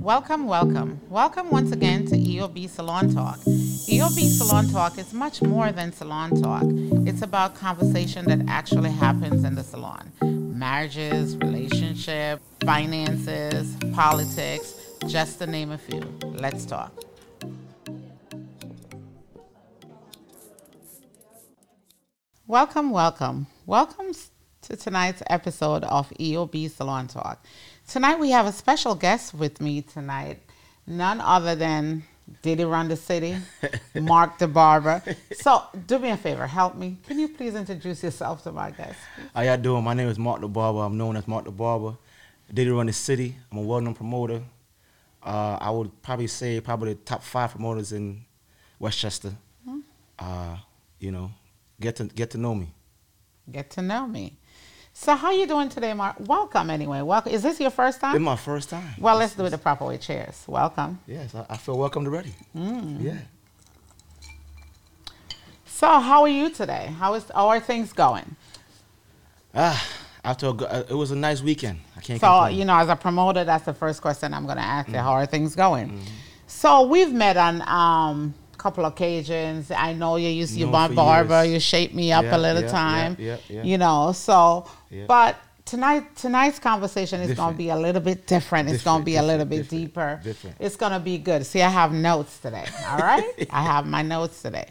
Welcome, welcome. Welcome once again to EOB Salon Talk. EOB Salon Talk is much more than salon talk. It's about conversation that actually happens in the salon. Marriages, relationship, finances, politics, just to name a few. Let's talk. Welcome, welcome. Welcome to tonight's episode of EOB Salon Talk. Tonight we have a special guest with me tonight, none other than Did he run the city? Mark the barber. So do me a favor, help me. Can you please introduce yourself to my guest? How y'all doing? My name is Mark the Barber. I'm known as Mark the Barber. Did run the city? I'm a well-known promoter. Uh, I would probably say probably the top five promoters in Westchester. Hmm. Uh, you know, get to get to know me. Get to know me. So how you doing today, Mark? Welcome anyway. Welcome. Is this your first time? It's my first time. well, let's do it the proper way. Cheers. Welcome. Yes, I, I feel welcomed already. Mm. Yeah. So how are you today? How is how are things going? Ah, after a, uh, it was a nice weekend. I can't. So complain. you know, as a promoter, that's the first question I'm going to ask Mm. you. How are things going? Mm-hmm. So we've met on um couple occasions. I know you used to Known my barber. You shaped me up Yeah, a little yeah, time. yeah. You know, so but tonight tonight's conversation is going to be a little bit different. It's going to be a little bit different, deeper. different. It's going to be good. See, I have notes today. All right? I have my notes today.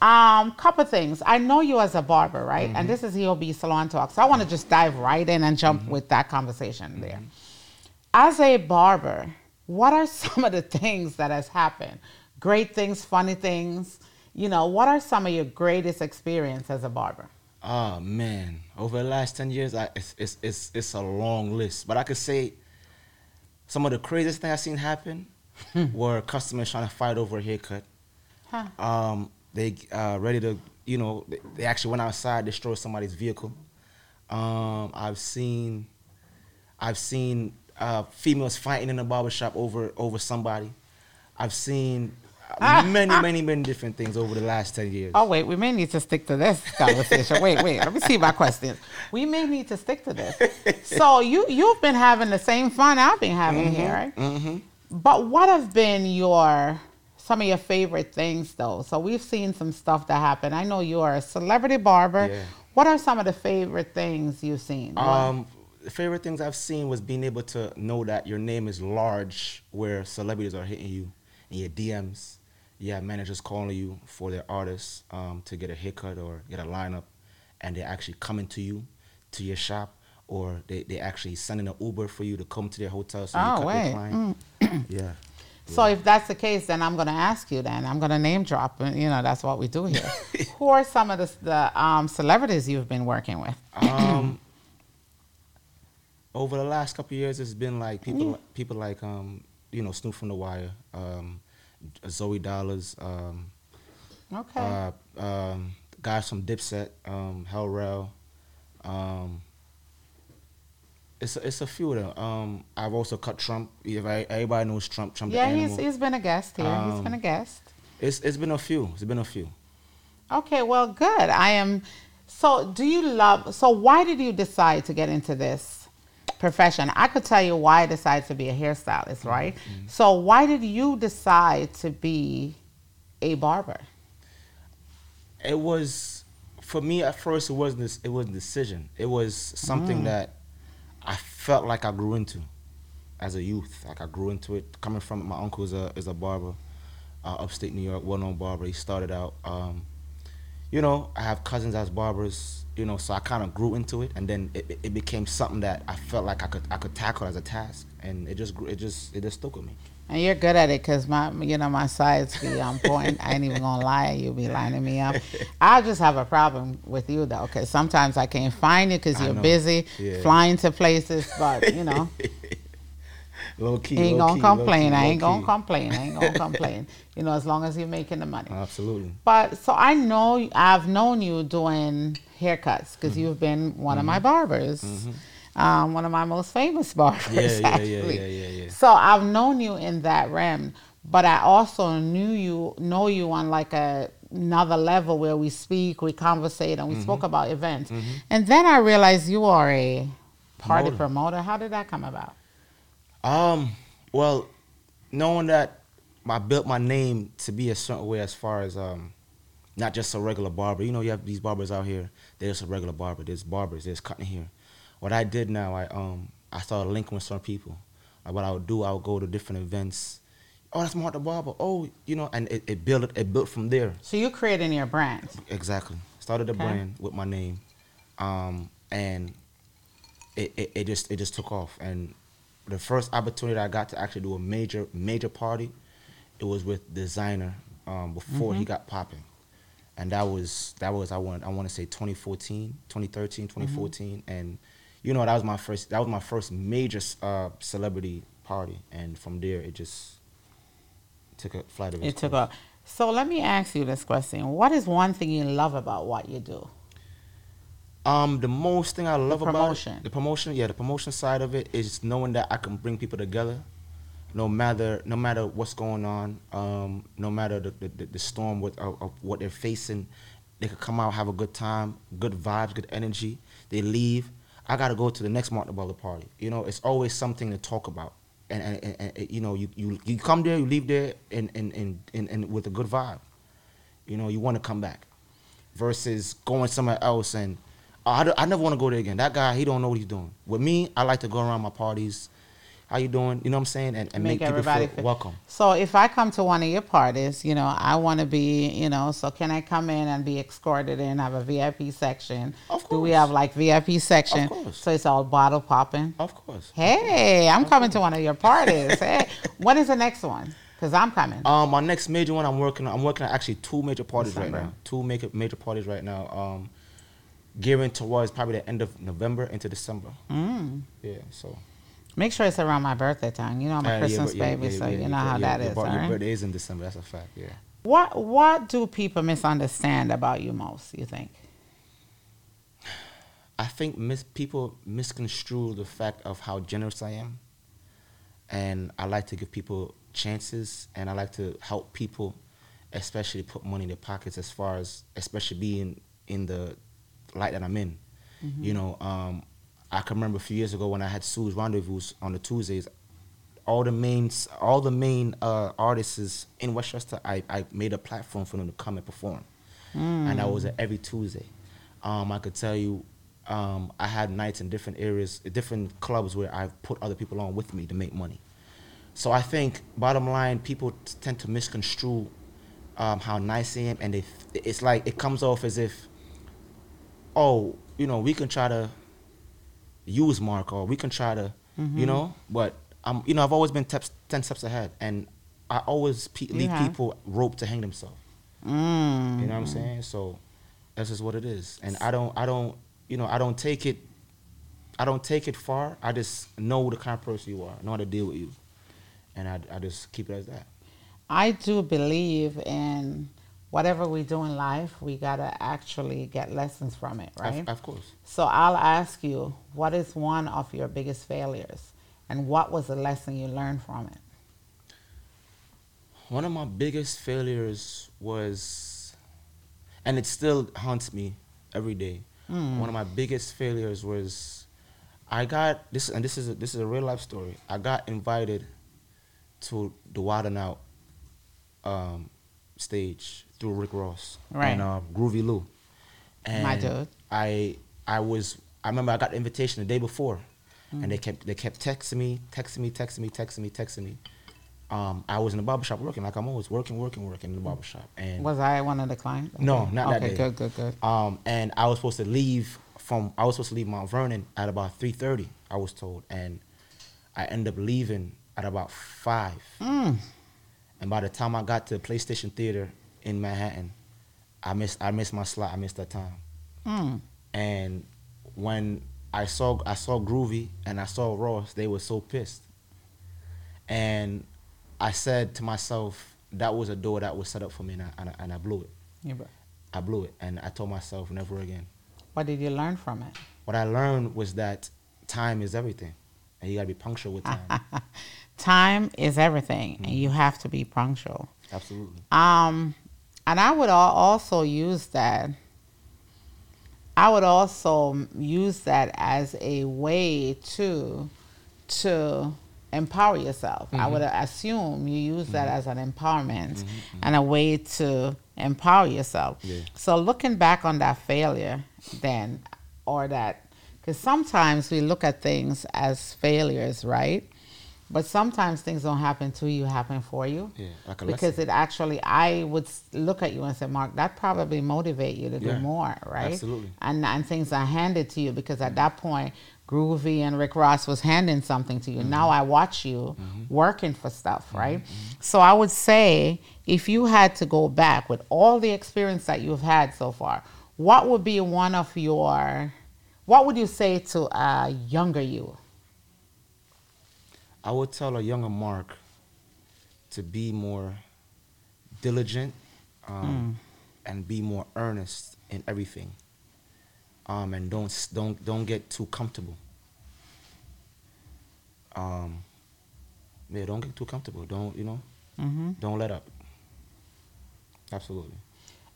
Um, couple things. I know you as a barber, right? Mm-hmm. And this is EOB Salon Talk. So I want to just dive right in and jump with that conversation there. As a barber, what are some of the things that has happened? Great things, funny things. You know, what are some of your greatest experience as a barber? Oh man, over the last ten years, I, it's, it's it's it's a long list. But I could say some of the craziest things I've seen happen were customers trying to fight over a haircut. Huh. Um, they uh, ready to, you know, they, they actually went outside, destroyed somebody's vehicle. Um, I've seen, I've seen uh, females fighting in a barbershop over over somebody. I've seen many, many, many different things over the last ten years. Oh wait, we may need to stick to this conversation. wait, wait, let me see my questions. We may need to stick to this. So you you've been having the same fun I've been having Mm-hmm. here, right? But what have been your some of your favorite things though? So we've seen some stuff that happened. I know you are a celebrity barber. Yeah. What are some of the favorite things you've seen? Um, the favorite things I've seen was being able to know that your name is large where celebrities are hitting you in your DMs. You have managers calling you for their artists um, to get a haircut or get a lineup, and they're actually coming to you, to your shop, or they they actually sending an Uber for you to come to their hotel so you Oh, cut wait. their client. yeah. So if that's the case, then I'm going to ask you. Then I'm going to name drop. and, You know, that's what we do here. Who are some of the, the um, celebrities you've been working with? Um, over the last couple of years, it's been like people, people like um, you know, Snoop from The Wire, um, Zoey Dollaz, um, Okay. uh, um, guys from Dipset, um, Hell Rell. Um, it's a, it's a few of them. Um, I've also cut Trump. If I, everybody knows Trump, Trump yeah, he's, he's been a guest here. He's been a guest. It's it's been a few. It's been a few. Okay, well, good. I am. So, do you love? So, why did you decide to get into this profession? I could tell you why I decided to be a hairstylist, right? So, why did you decide to be a barber? it was for me at first it wasn't this it wasn't a decision. It was something that i felt like i grew into as a youth. Like i grew into it. Coming from my uncle is a, is a barber uh, upstate new york well-known barber. He started out um, you know i have cousins as barbers you know so i kind of grew into it and then it, it- became something that i felt like i could i could tackle as a task and it just grew it just it just stuck with me And you're good at it because my, you know, my sides be on point. I ain't even gonna lie, you be lining me up. I just have a problem with you though, because sometimes I can't find you because you're busy Yeah. flying to places. But you know, low key ain't low gonna key, complain. key, I ain't gonna complain. I ain't gonna complain. You know, as long as you're making the money. absolutely But so I know I've known you doing haircuts because you've been one of my barbers, um, one of my most famous barbers. Yeah, yeah, yeah, actually. yeah, yeah, yeah. So I've known you in that realm, but I also knew you know you on like a another level where we speak, we conversate, and we Mm-hmm. spoke about events. And then I realized you are a party Promoter. promoter. How did that come about? Um, well, knowing that I built my name to be a certain way as far as um, not just a regular barber. You know, you have these barbers out here. They're just a regular barber. There's barbers. There's cutting here. What I did now, I um, I started linking with some people. Like what I would do, I would go to different events. Oh, that's Mark the barber. Oh, you know, and it, it built it built from there. So you're creating your brand. Exactly. Started a Okay. brand with my name, um, and it, it, it just it just took off. And the first opportunity I got to actually do a major major party, it was with Desiigner um, before Mm-hmm. he got popping, and that was that was I want I want to say 2014, 2013, Mm-hmm. 2014, and you know that was my first that was my first major uh, celebrity party, and from there it just took a flight of It took off. So let me ask you this question: What is one thing you love about what you do? Um, the most thing I love promotion. about it, the promotion, yeah, the promotion side of it is knowing that I can bring people together, no matter no matter what's going on, um, no matter the the, the- storm with of, of what they're facing, they could come out have a good time, good vibes, good energy. They leave. I gotta go to the next Martin Butler party. You know, it's always something to talk about, and and, and, and you know, you, you you come there, you leave there, and and and, and, and with a good vibe. You know, you want to come back, versus going somewhere else and oh, I, I never want to go there again. That guy, he don't know what he's doing. With me, I like to go around my parties. How you doing? You know what I'm saying? And, and make, people everybody feel feel- welcome. So if I come to one of your parties, you know, I want to be, you know, so can I come in and be escorted in? Have a VIP section? Of course. Do we have like VIP section? Of course. So it's all bottle popping. Of course. Hey, I'm coming to one of your parties. hey, when is the next one? Because I'm coming. Um, my next major one, I'm working. on I'm working on actually two major parties December. right now. Two major major parties right now. Um, gearing towards probably the end of November into December. Mm. Yeah. So. Make sure it's around my birthday time. You know, I'm a Uh, Christmas yeah, baby, yeah, so yeah, you know how your- that your is, Your right? birthday is in December. That's a fact. Yeah. What What do people misunderstand about you most? You think? I think mis- people misconstrue the fact of how generous I am, and I like to give people chances, and I like to help people, especially put money in their pockets. As far as especially being in the light that I'm in, you know, um, I can remember a few years ago when I had Sue's Rendezvous on the Tuesdays. All the main, all the main uh, artists in Westchester, I, I made a platform for them to come and perform and that was there every Tuesday. Um, I could tell you, um, I had nights in different areas, different clubs where I put other people on with me to make money. So I think, bottom line, people t- tend to misconstrue um, how nice I am, and they, it's like it comes off as if, oh, you know, we can try to use Mark, or we can try to, you know, but I'm, you know, I've always been teps ten steps ahead, and I always pe- leave people rope to hang themselves. Mm. You know what I'm saying? So that's just what it is. And I don't I don't you know, I don't take it I don't take it far. I just know the kind of person you are. I know how to deal with you. And I, I just keep it as that. I do believe in whatever we do in life, we gotta actually get lessons from it, right? Of, course. so I'll ask you, what is one of your biggest failures, and what was the lesson you learned from it? One of my biggest failures was and it still haunts me every day. Mm. One of my biggest failures was I got this and this is a, this is a real life story. I got invited to the Wild 'N Out um, stage through Rick Ross Right. and uh, Groovy Lew. And My dude. I I was I remember I got the invitation the day before, Mm. and they kept they kept texting me, texting me, texting me, texting me, texting me. Um, I was in the barbershop working like I'm always working, working, working in the barbershop. And Was I one of the clients? no, Okay. not that okay, day. good, good, good. Um, and I was supposed to leave from I was supposed to leave Mount Vernon at about three thirty. I was told, and I ended up leaving at about five. Mm. And by the time I got to PlayStation Theater in Manhattan, I missed I missed my slot. I missed that time. Mm. And when I saw I saw Groovy and I saw Ross, they were so pissed. And I said to myself, that was a door that was set up for me, and I, and I, and I blew it. Bro- I blew it, and I told myself never again. What did you learn from it? What I learned was that time is everything, and you gotta be punctual with time. Time is everything, Mm-hmm. and you have to be punctual. Absolutely. Um, and I would also use that I would also use that as a way to to empower yourself. I would mm-hmm. assume you use that mm-hmm. as an empowerment mm-hmm. and a way to empower yourself. Yeah. So looking back on that failure then or that because sometimes we look at things as failures, right? But sometimes things don't happen to you, happen for you. Yeah, like because lesson. it actually, I would look at you and say, Mark, that probably motivate you to Yeah, do more, right? absolutely. And and things are handed to you because at that point, Groovy and Rick Ross was handing something to you. Mm-hmm. Now I watch you mm-hmm. working for stuff, mm-hmm, right? Mm-hmm. So I would say, if you had to go back with all the experience that you've had so far, what would be one of your, what would you say to a younger you? I would tell a younger Mark to be more diligent um, and be more earnest in everything. Um, and don't don't don't get too comfortable. Um, yeah, don't get too comfortable. Don't you know? hmm Don't let up. Absolutely.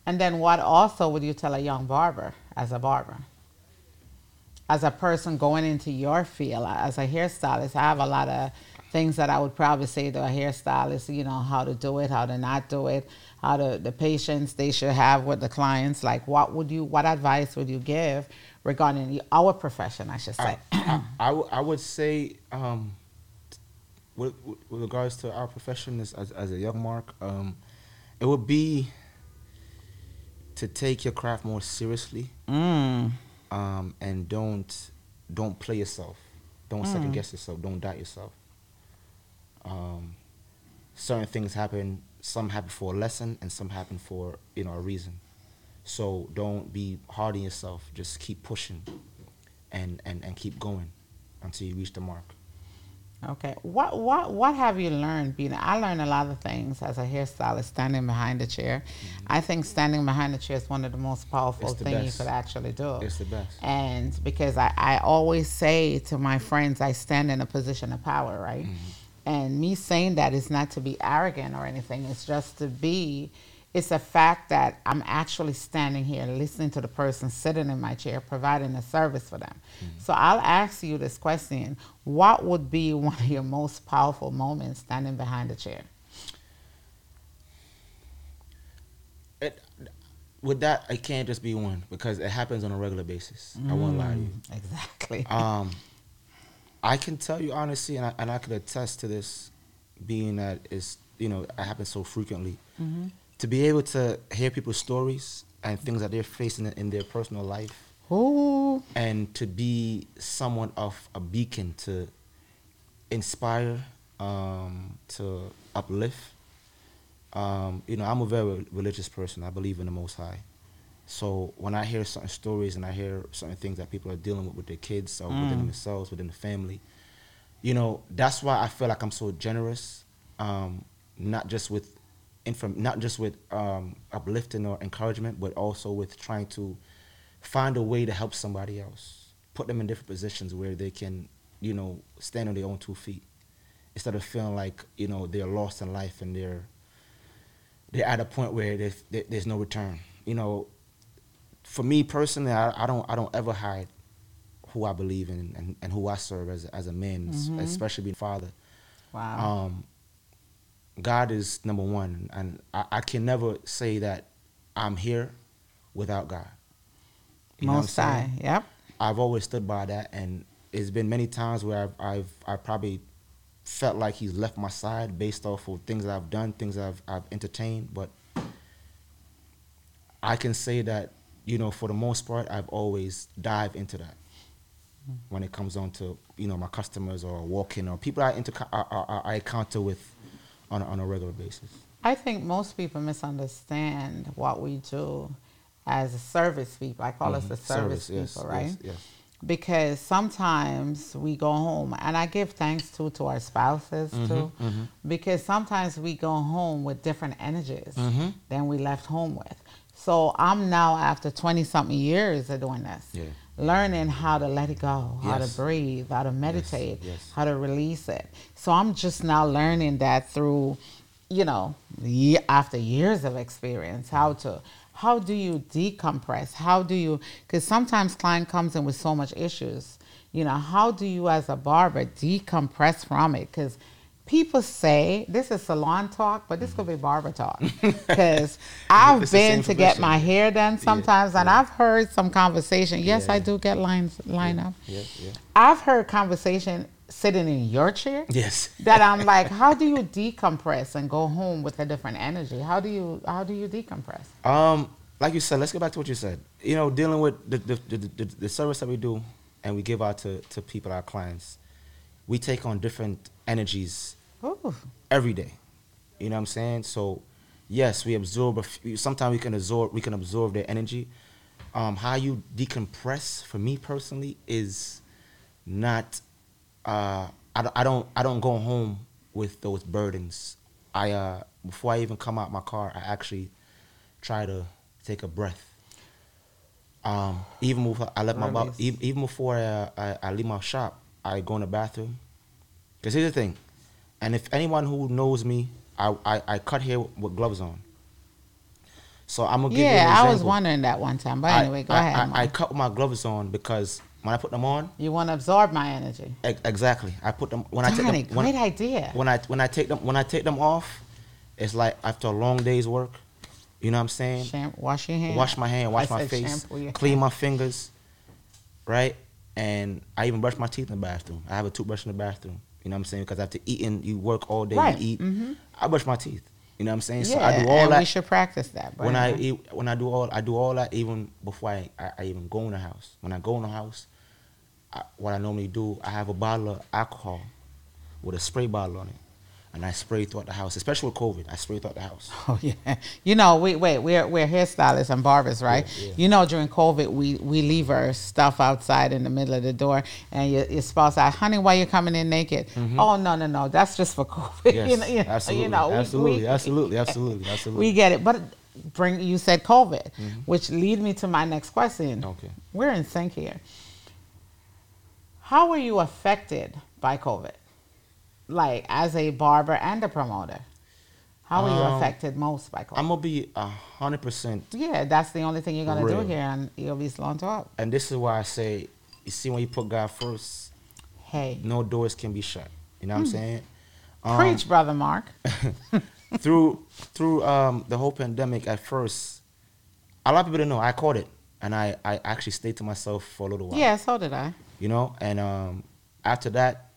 And then what also would you tell a young barber as a barber? As a person going into your field, as a hairstylist, I have a lot of things that I would probably say to a hairstylist, you know, how to do it, how to not do it, how to the patients they should have with the clients. Like what would you what advice would you give regarding our profession, I should say? I, I, I, w- I would say, um, with, with regards to our profession as, as, as a young Mark, um, it would be to take your craft more seriously mm. Um, and don't don't play yourself. Don't second guess yourself. Don't doubt yourself. Um, certain things happen. Some happen for a lesson, and some happen for you know a reason. So don't be hard on yourself. Just keep pushing, and and and keep going until you reach the mark. Okay. What what what have you learned being I learned a lot of things as a hairstylist standing behind the chair. Mm-hmm. I think standing behind the chair is one of the most powerful things you could actually do. It's the best. And because I, I always say to my friends I stand in a position of power, right? Mm-hmm. And me saying that is not to be arrogant or anything. It's just to be it's a fact that I'm actually standing here listening to the person sitting in my chair, providing a service for them. Mm-hmm. So I'll ask you this question What would be one of your most powerful moments standing behind the chair? It, with that, it can't just be one because it happens on a regular basis. I won't lie to mm, you. Exactly. Um, I can tell you honestly, and I, and I could attest to this, being that it's you know it happens so frequently. Mm-hmm. To be able to hear people's stories and things that they're facing in their personal life, Ooh. and to be someone of a beacon to inspire, um, to uplift. Um, you know, I'm a very religious person. I believe in the Most High. So when I hear certain stories and I hear certain things that people are dealing with with their kids or within themselves, within the family, you know, that's why I feel like I'm so generous. Um, not just with inform, not just with um, uplifting or encouragement, but also with trying to find a way to help somebody else, put them in different positions where they can, you know, stand on their own two feet, instead of feeling like you know they're lost in life and they're they're at a point where there's, there's no return. You know, for me personally, I, I don't I don't ever hide who I believe in and, and who I serve as as a man, es- especially being a father. Wow. Um, God is number one, and I, I can never say that I'm here without God. You know what I'm Most? High. Yep. I've always stood by that, and it's been many times where I've I've I probably felt like he's left my side based off of things that I've done, things that I've I've entertained, but I can say that you know for the most part I've always dive into that mm-hmm. when it comes on to you know my customers or walking or people I inter I, I, I encounter with on a, on a regular basis. I think most people misunderstand what we do as a service people. I call us the service, yes, people, right? Yes, yes. Because sometimes we go home, and I give thanks too to our spouses Mm-hmm, too, because sometimes we go home with different energies Mm-hmm. than we left home with. So I'm now after twenty something years of doing this, Yeah. Learning how to let it go, how Yes. to breathe, how to meditate, yes. how to release it. So I'm just now learning that through, you know, after years of experience, how to how do you decompress? How do you? Because sometimes client comes in with so much issues. You know, how do you as a barber decompress from it? Because people say this is salon talk, but this could be barber talk. Because I've It's been to get my hair done sometimes, and yeah. I've heard some conversation. Yes, Yeah. I do get lines line up. Yeah, yeah. I've heard conversation sitting in your chair Yes. that I'm like, how do you decompress and go home with a different energy? How do you how do you decompress? Um, like you said, let's get back to what you said. You know, dealing with the the, the, the, the service that we do and we give out to, to people, our clients, we take on different energies Ooh, every day. You know what I'm saying? So, yes, we absorb. A few, sometimes we can absorb. We can absorb their energy. Um, how you decompress for me personally is not. Uh, I, don't- I don't. I don't go home with those burdens. I uh, before I even come out my car, I actually try to take a breath. Um, even before I left my even, even before I, I, I leave my shop, I go in the bathroom. Cause here's the thing, and if anyone who knows me, I, I, I cut hair with gloves on. So I'm gonna give you an yeah, example. I was wondering that one time. But I- anyway, go I, ahead. I, I cut my gloves on because when I put them on, you want to absorb my energy. e- exactly, I put them when I take them when, great idea. when I when I take them when I take them off, it's like after a long day's work. You know what I'm saying? Wash your hands. wash my hand, wash I my face, clean hand. my fingers, right? And I even brush my teeth in the bathroom. I have a toothbrush in the bathroom. You know what I'm saying? Because after eating, you work all day, Right, you eat. mhm. I brush my teeth. You know what I'm saying? Yeah, so I do all and that. we should practice that. but when I eat, when I do all I do all that even before I, I, I even go in the house. When I go in the house, I, what I normally do, I have a bottle of alcohol with a spray bottle on it, and I spray throughout the house. Especially with COVID, I spray throughout the house. Oh yeah, you know we wait we're we're hairstylists and barbers, right? Yeah, yeah. You know during COVID we we leave our stuff outside in the middle of the door, and your, your spouse asks, "Honey, why you coming in naked?" Mm-hmm. Oh no no no, that's just for COVID. Yes, you know, you absolutely, you know, absolutely, we, absolutely, absolutely, absolutely. we get it, but bring you said COVID, mm-hmm. which lead me to my next question. Okay. we're in sync here. How were you affected by COVID? Like as a barber and a promoter, how were you Um, affected most by COVID? I'm gonna be a hundred percent, Yeah, that's the only thing you're gonna Real. do here on EOB Salon Talk. and this is why I say, you see, when you put God first, Hey, no doors can be shut. You know what I'm saying? Um, Hmm. preach, brother Mark. through through um, the whole pandemic at first, a lot of people didn't know I caught it, and I, I actually stayed to myself for a little while. yeah, so did I. You know, and um, after that,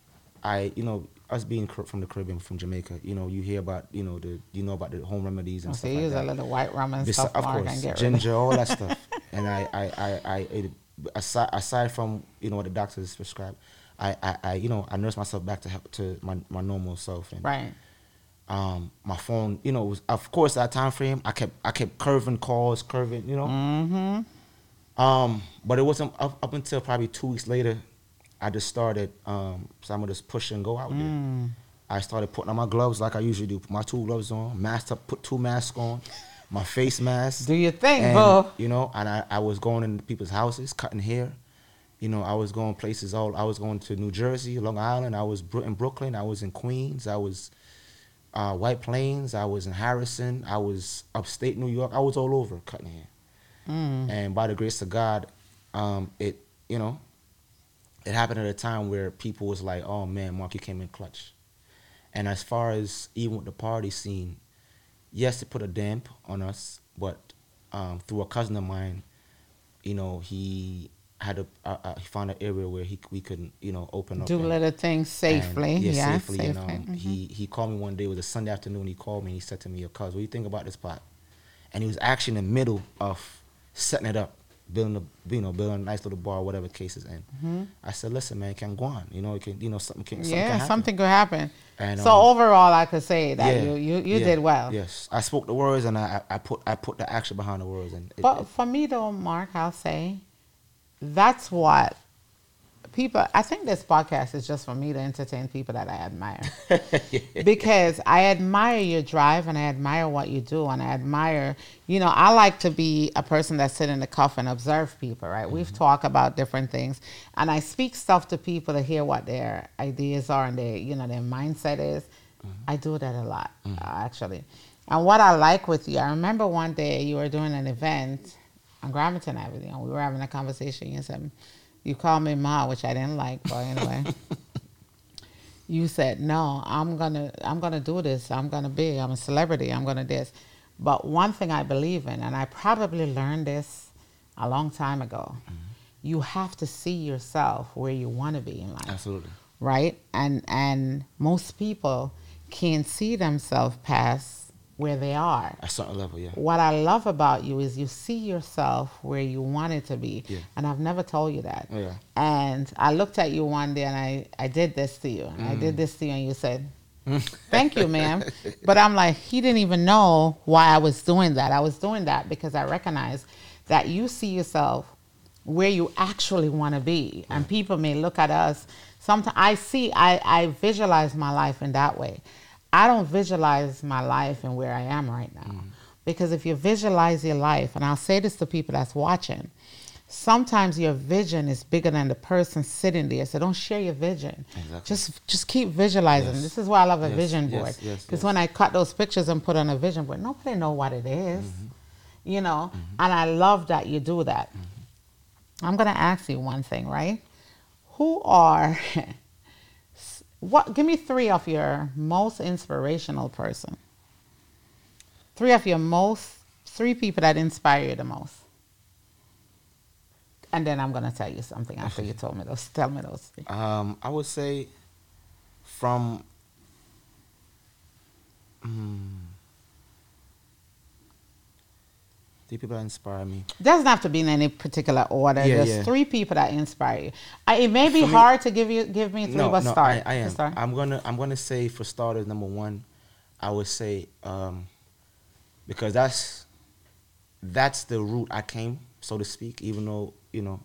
I you know us being from the Caribbean, from Jamaica, you know, you hear about you know the you know about the home remedies and So stuff you like use that. a little white rum and Besi- stuff, of course, ginger, all that stuff. And I, I, I, I it, aside, aside from you know what the doctors prescribe, I, I, I, you know, I nursed myself back to help, to my, my normal self. And Right. um, my phone, you know, was, of course that time frame, I kept, I kept curving calls, curving, you know. Mm-hmm. Um, but it wasn't up, up until probably two weeks later, I just started um, some of this push and go out there. Mm. I started putting on my gloves like I usually do. Put my two gloves on, masked up, put two masks on, my face mask. Do your thing, and, boo. You know, and I, I was going into people's houses, cutting hair. You know, I was going places all. I was going to New Jersey, Long Island. I was in Brooklyn. I was in Queens. I was uh, White Plains. I was in Harrison. I was upstate New York. I was all over cutting hair. Mm. And by the grace of God, um, it you know, it happened at a time where people was like, "Oh man, Mark, you came in clutch." And as far as even with the party scene, yes, it put a damp on us, but um, through a cousin of mine, you know, he had a uh, uh, he found an area where he we could you know open up Do and- little things and- safely. yeah, yeah, safely. safely. And, um, Mhm. he he called me one day. It was a Sunday afternoon. He called me. and He said to me, "Yo, cousin what do you think about this spot?" And he was actually in the middle of setting it up, building a you know building a nice little bar, whatever case is in. I said, "Listen, man, it can go on. You know, it can you know something can something can yeah, happen." something could happen. And, so um, overall, I could say that Yeah, you you, you yeah, did well. Yes, I spoke the words and I I I put I put the action behind the words and. It, But it- for me, though, Mark, I'll say that's what people. I think this podcast is just for me to entertain people that I admire. because I admire your drive and I admire what you do and I admire, you know, I like to be a person that sit in the cuff and observe people, right? We've mm-hmm. talked about different things and I speak stuff to people to hear what their ideas are and their, you know, their mindset is. Mm-hmm. I do that a lot, mm-hmm. uh, actually. And what I like with you, I remember one day you were doing an event on Gramatan Avenue, and we were having a conversation. You said, you called me Ma, which I didn't like, but anyway. you said, no, I'm gonna, I'm gonna do this. I'm gonna be, I'm a celebrity. I'm gonna do this. But one thing I believe in, and I probably learned this a long time ago, mm-hmm. you have to see yourself where you want to be in life. Absolutely. Right? And and most people can't see themselves past where they are. A certain level, yeah. What I love about you is you see yourself where you want it to be. Yeah. And I've never told you that. Yeah. And I looked at you one day and I, I did this to you. Mm. I did mm. this to you and you said, Thank you, ma'am. But I'm like, he didn't even know why I was doing that. I was doing that because I recognize that you see yourself where you actually want to be. And people may look at us. Sometimes I see, I, I visualize my life in that way. I don't visualize my life and where I am right now. Mm. Because if you visualize your life, and I'll say this to people that's watching, sometimes your vision is bigger than the person sitting there. So don't share your vision. Exactly. Just just keep visualizing. Yes. This is why I love a yes, vision board. Because yes, when I cut those pictures and put on a vision board, nobody know what it is. Mm-hmm. You know, mm-hmm. and I love that you do that. Mm-hmm. I'm gonna ask you one thing, right? Who are what give me three of your most inspirational person. Three of your most three people that inspire you the most. And then I'm gonna tell you something after you told me those. Tell me those. Um, I would say from. Mm, Three people that inspire me. Doesn't have to be in any particular order. Yeah, There's yeah. three people that inspire you. I, it may be for hard to give you give me three, no, but no, start. I, I am. Start. I'm gonna I'm gonna say for starters, number one, I would say um, because that's that's the route I came, so to speak. Even though you know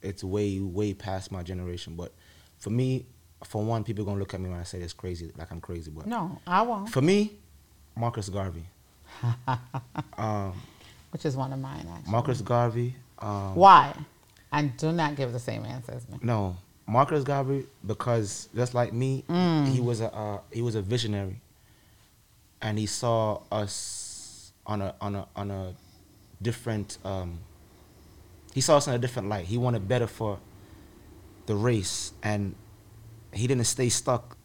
it's way way past my generation, but for me, for one, people are gonna look at me when I say this crazy, like I'm crazy. But no, I won't. For me, Marcus Garvey. um, which is one of mine actually. Marcus Garvey. Um, Why? And do not give the same answer as me. No, Marcus Garvey because just like me, mm. he was a uh, he was a visionary, and he saw us on a on a on a different. Um, he saw us in a different light. He wanted better for the race, and he didn't stay stuck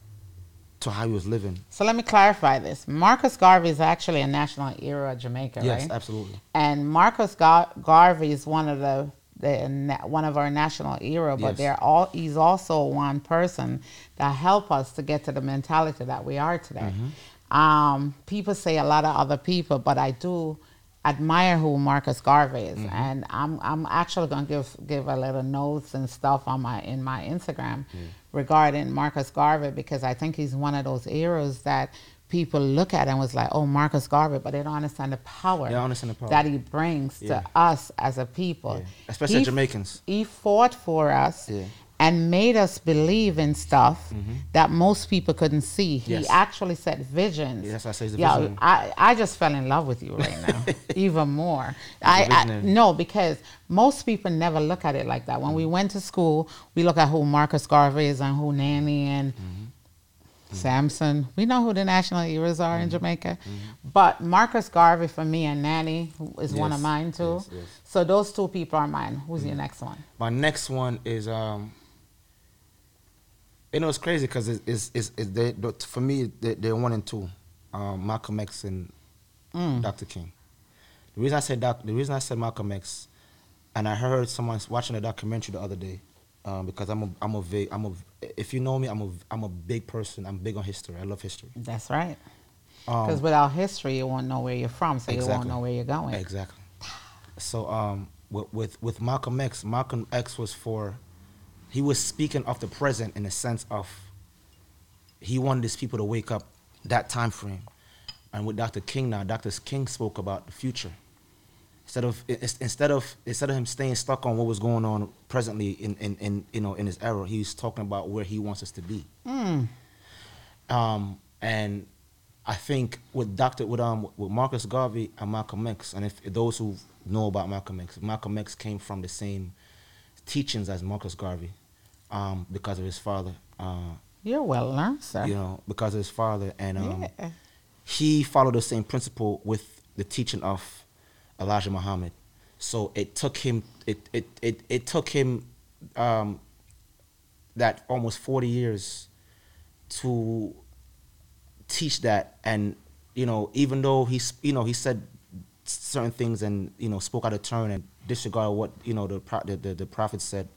to how he was living. So let me clarify this. Marcus Garvey is actually a national hero of Jamaica, yes, right? Yes, absolutely. And Marcus Gar- Garvey is one of the, the one of our national hero, but yes. they're all he's also one person that helped us to get to the mentality that we are today. Mm-hmm. Um, people say a lot of other people, but I do admire who Marcus Garvey is, mm-hmm. and I'm I'm actually gonna give give a little notes and stuff on my in my Instagram. Regarding Marcus Garvey because I think he's one of those heroes that people look at and was like, oh, Marcus Garvey, but they don't understand the power, understand the power. that he brings yeah. to us as a people, yeah. especially he, Jamaicans. He fought for us and made us believe in stuff mm-hmm. that most people couldn't see. He yes. actually said visions. Yes, I say the yeah, vision. I, I just fell in love with you right now, even more. I, I no because most people never look at it like that. When mm-hmm. we went to school, we look at who Marcus Garvey is and who Nanny and. Mm-hmm. Samson, we know who the national heroes are in mm-hmm. Jamaica, mm-hmm. but Marcus Garvey for me and Nanny is yes. one of mine too. Yes, so those two people are mine. Who's your next one? My next one is um, you know, it's crazy because it's, it's, it's, it's they, for me, they, they're one and two, um, Malcolm X and mm. Dr. King. The reason I said doc, the reason I said Malcolm X, and I heard someone watching a documentary the other day, um, because I'm a I'm a big I'm a if you know me I'm a I'm a big person. I'm big on history. I love history. That's right. Because um, without history, you won't know where you're from, so exactly. you won't know where you're going. Exactly. So um, with, with with Malcolm X, Malcolm X was for he was speaking of the present in the sense of he wanted his people to wake up that time frame. And with Dr. King now, Dr. King spoke about the future. Instead of instead of instead of him staying stuck on what was going on presently in, in, in you know in his era, he's talking about where he wants us to be. Mm. Um, and I think with Dr. with um with Marcus Garvey and Malcolm X, and if those who know about Malcolm X, Malcolm X came from the same teachings as Marcus Garvey um, because of his father. Uh, You're well learned, sir. You know, because of his father, and um, yeah. he followed the same principle with the teaching of Elijah Muhammad. So it took him it it it, it took him um, that almost 40 years to teach that and you know even though he's you know he said certain things and you know spoke out of turn and disregarded what you know the the, the, the prophet said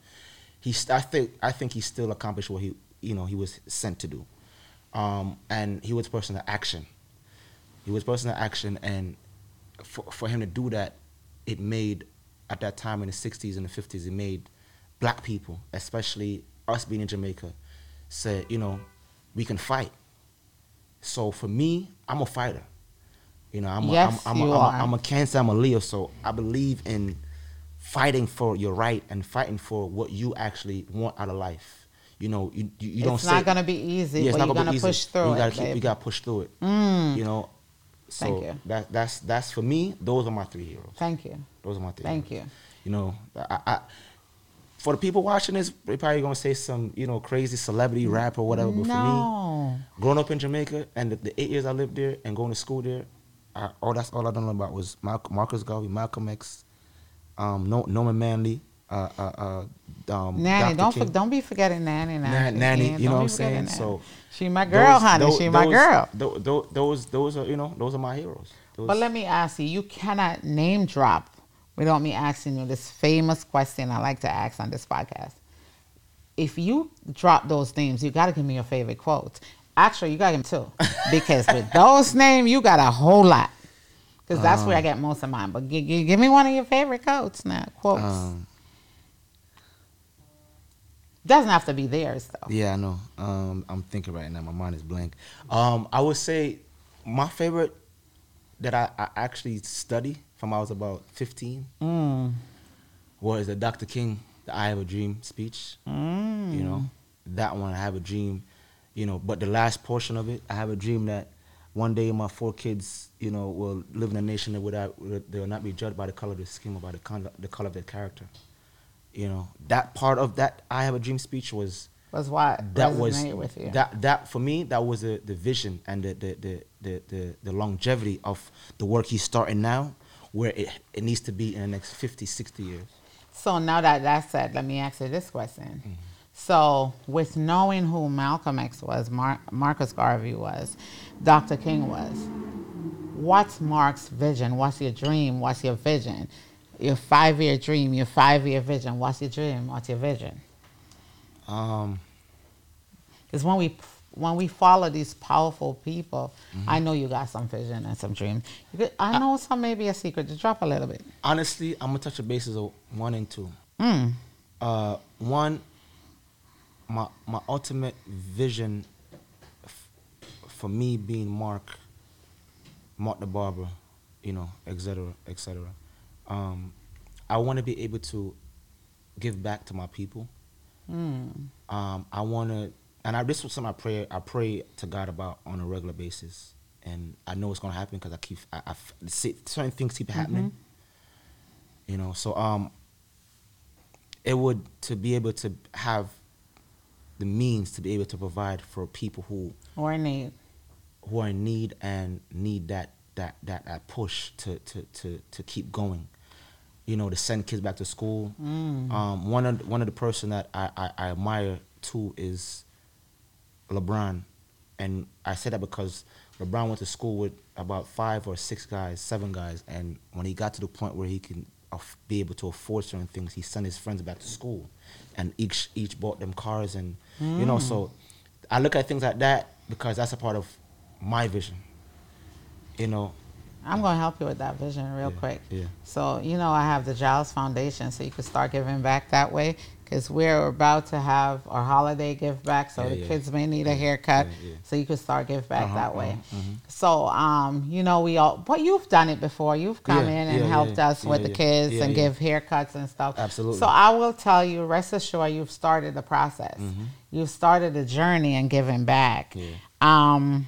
he I think I think he still accomplished what he you know he was sent to do. Um, and he was a person of action. He was a person of action and for, for him to do that it made at that time in the 60s and the 50s it made black people especially us being in Jamaica said you know we can fight. So for me I'm a fighter. You know, I'm yes, a, I'm, I'm, you a, I'm, a, I'm a Cancer, I'm a Leo, so I believe in fighting for your right and fighting for what you actually want out of life. You know, you you, you don't it's not gonna be easy, yeah, it's but not you're be easy. push through you it. gotta keep, you gotta push through it. Mm. You know, so Thank you. that that's that's for me. Those are my three heroes. Thank you. Those are my three. Thank heroes. you. You know, I, I for the people watching this, they probably gonna say some you know crazy celebrity rap or whatever. But for me, growing up in Jamaica and the, the eight years I lived there and going to school there, I, all that's all I done about was Mar- Marcus Garvey, Malcolm X, um, no, Norman Manley, uh, uh, uh, um, Nanny, Dr. don't for, don't be forgetting Nanny now. Nan- Nanny, you know what I'm saying? So she my girl, Those- honey. those- she my those- girl. tho- tho- Those, those are you know those are my heroes. But let me ask you, you cannot name drop without me asking you this famous question I like to ask on this podcast. If you drop those names, you got to give me your favorite quotes. Actually, you got to give me two. Because with those names, you got a whole lot. Because that's where I get most of mine. But g- g- give me one of your favorite quotes now. Quotes. um, Doesn't have to be theirs, though. yeah, I know. Um, I'm thinking right now. My mind is blank. Um, I would say my favorite that I, I actually study from I was about 15 Mm. was the Dr. King, the I Have a Dream speech. Mm. You know, that one, I have a dream, you know, but the last portion of it, I have a dream that one day my four kids, you know, will live in a nation that without, they will not be judged by the color of their skin or by the, con- the color of their character. You know, that part of that I have a dream speech was Was what that was with you. that that for me that was the, the vision and the the, the, the, the the longevity of the work he's starting now where it, it needs to be in the next 50 60 years So now that that's said, let me ask you this question. Mm-hmm. So, with knowing who Malcolm X was, Mar- Marcus Garvey was, Dr. King was, what's Mark's vision? What's your dream? What's your vision? Your five year dream, your five year vision. What's your dream? What's your vision? um Because when we when we follow these powerful people, Mm-hmm. I know you got some vision and some could, I know some maybe a secret. To drop a little bit. honestly i'm gonna touch the bases of one and two Mm. uh one my my ultimate vision f- for me being mark mark the barber you know etc etc um i want to be able to give back to my people Mm. um, I want to, and I, this was something I pray, I pray to God about on a regular basis, and I know it's gonna happen because I keep, I, I see certain things keep happening. You know, so um, it would to be able to have the means to be able to provide for people who Or need. who are in need and need that that that, that push to, to to to keep going. You know, to send kids back to school. Mm. Um, one of one of the person that I, I, I admire too is LeBron, and I say that because LeBron went to school with about five or six guys, seven guys, and when he got to the point where he can aff- be able to afford certain things, he sent his friends back to school, and each each bought them cars, and you know, so I look at things like that because that's a part of my vision. You know, I'm going to help you with that vision real Yeah, quick. yeah. So, you know, I have the Giles Foundation, so you can start giving back that way because we're about to have our holiday give back. So Yeah, the yeah. kids may need a haircut, so you can start give back Uh-huh, that way. uh-huh, mhm. So, um, you know, we all, but you've done it before. You've come in and helped us with the kids and give haircuts and stuff. Absolutely. So I will tell you, rest assured, you've started the process. You've started the journey and giving back. Mm-hmm. Um,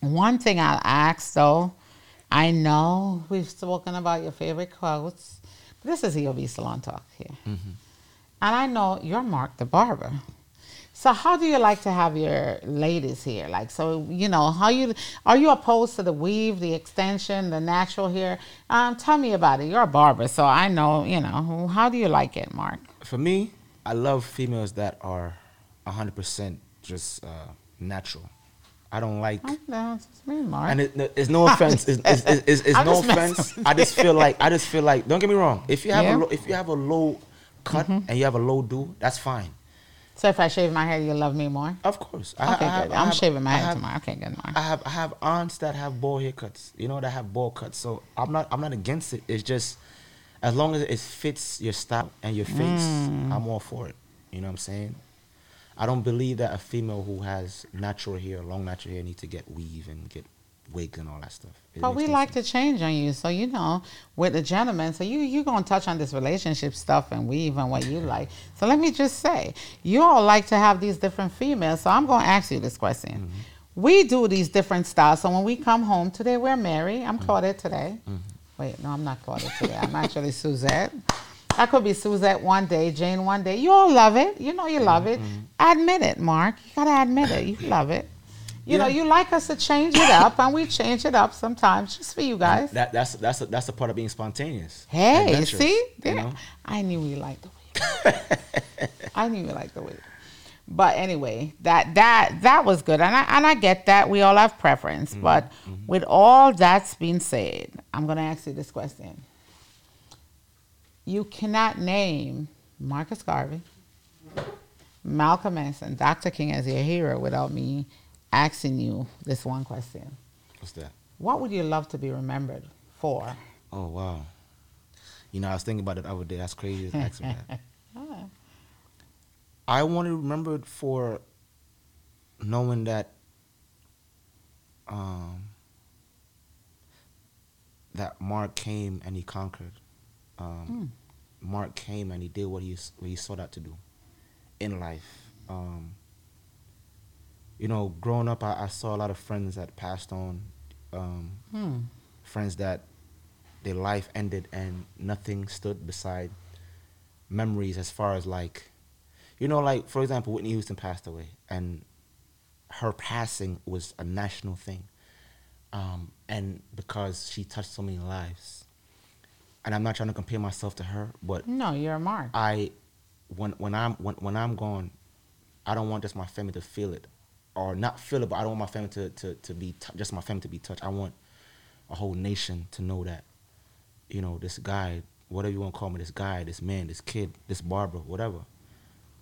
one thing I'll ask though, I know we've spoken about your favorite quotes, but this is EOB Salon Talk here. Mm-hmm. And I know you're Mark the Barber. So how do you like to have your ladies here? Like, so you know, how you are you opposed to the weave, the extension, the natural hair? Um, tell me about it. You're a barber, so I know. You know, how do you like it, Mark? For me, I love females that are hundred percent just uh, natural. I don't like. Mark. And it, it's no offense. It's, it's, it's, it's, no offense. I just feel like I just feel like. Don't get me wrong. If you have Yeah. a low, if you have a low cut and you have a low do, that's fine. so if I shave my hair, you love me more. Of course. I, Okay, I have, good. I I'm have- shaving my hair have- tomorrow. Okay, good, Mark. I have I have aunts that have bald haircuts. You know that have bald cuts. So I'm not I'm not against it. It's just as long as it fits your style and your face, Mm. I'm all for it. You know what I'm saying? I don't believe that a female who has natural hair, long natural hair, needs to get weave and get wigs and all that stuff. It But we like sense. to change on you, so you know, with the gentleman. So you you gonna touch on this relationship stuff and weave and what you like. So let me just say, you all like to have these different females. So I'm gonna ask you this question. Mm-hmm. We do these different styles. So when we come home today, we're Mary. Mm-hmm. I'm Claudette today. Wait, no, I'm not Claudette today. I'm actually Suzette. I could be Suzette one day, Jane one day. You all love it. You know you love it. Mm-hmm. Admit it, Mark. You gotta admit it. You love it. You know, you like us to change it up, and we change it up sometimes just for you guys. That that's that's a, that's a part of being spontaneous. Hey, see? you know? I knew you liked the weave. I knew you liked the way. But anyway, that that that was good, and I and I get that we all have preference. Mm-hmm. But with all that's been said, I'm gonna ask you this question: You cannot name Marcus Garvey, Malcolm X, and Dr. King as your hero without me asking you this one question: What's that? What would you love to be remembered for? Oh wow. You know, I was thinking about it the other day. That's crazy. me that. I want to remember it for knowing that um, that Mark came and he conquered. Um, Mark came and he did what he what he sought out to do in life. Um, you know, growing up, I, I saw a lot of friends that passed on. Um, Hmm. friends that their life ended and nothing stood beside memories as far as like you know like for example whitney houston passed away and her passing was a national thing um, and because she touched so many lives and i'm not trying to compare myself to her but No, you're a Mark. I when when I'm when, when I'm gone, I don't want just my family to feel it, or not feel it, but I don't want my family to to, to be t- just my family to be touched. I want a whole nation to know that, you know, this guy, whatever you want to call me, this guy, this man, this kid, this barber, whatever,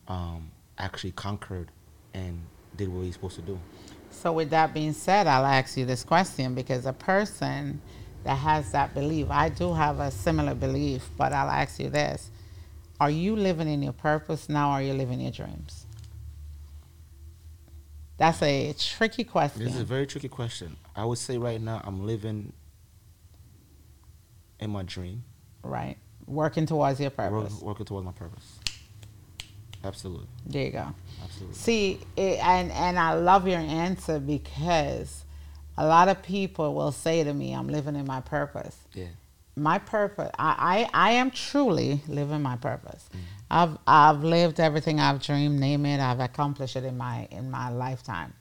um, actually conquered and did what he's supposed to do. So, with that being said, I'll ask you this question because a person that has that belief, I do have a similar belief, but I'll ask you this Are you living in your purpose now, or are you living your dreams? That's a tricky question. This is a very tricky question. I would say right now I'm living in my dream, right. Working towards your work, purpose. working towards my purpose. Absolutely, There you go. absolutely. See, it, and and I love your answer because a lot of people will say to me, "I'm living in my purpose." Yeah. My purpose, I, I, I am truly living my purpose. Mm. I've I've lived everything I've dreamed. Name it, I've accomplished it in my in my lifetime.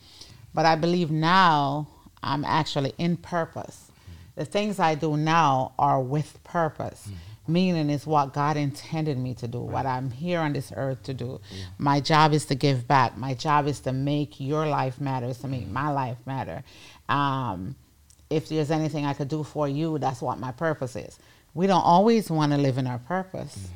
But I believe now I'm actually in purpose. Mm-hmm. The things I do now are with purpose. Mm-hmm. Meaning is what God intended me to do, what I'm here on this earth to do. My job is to give back. My job is to make your life matter, to make my life matter. Um, if there's anything I could do for you, that's what my purpose is. We don't always want to live in our purpose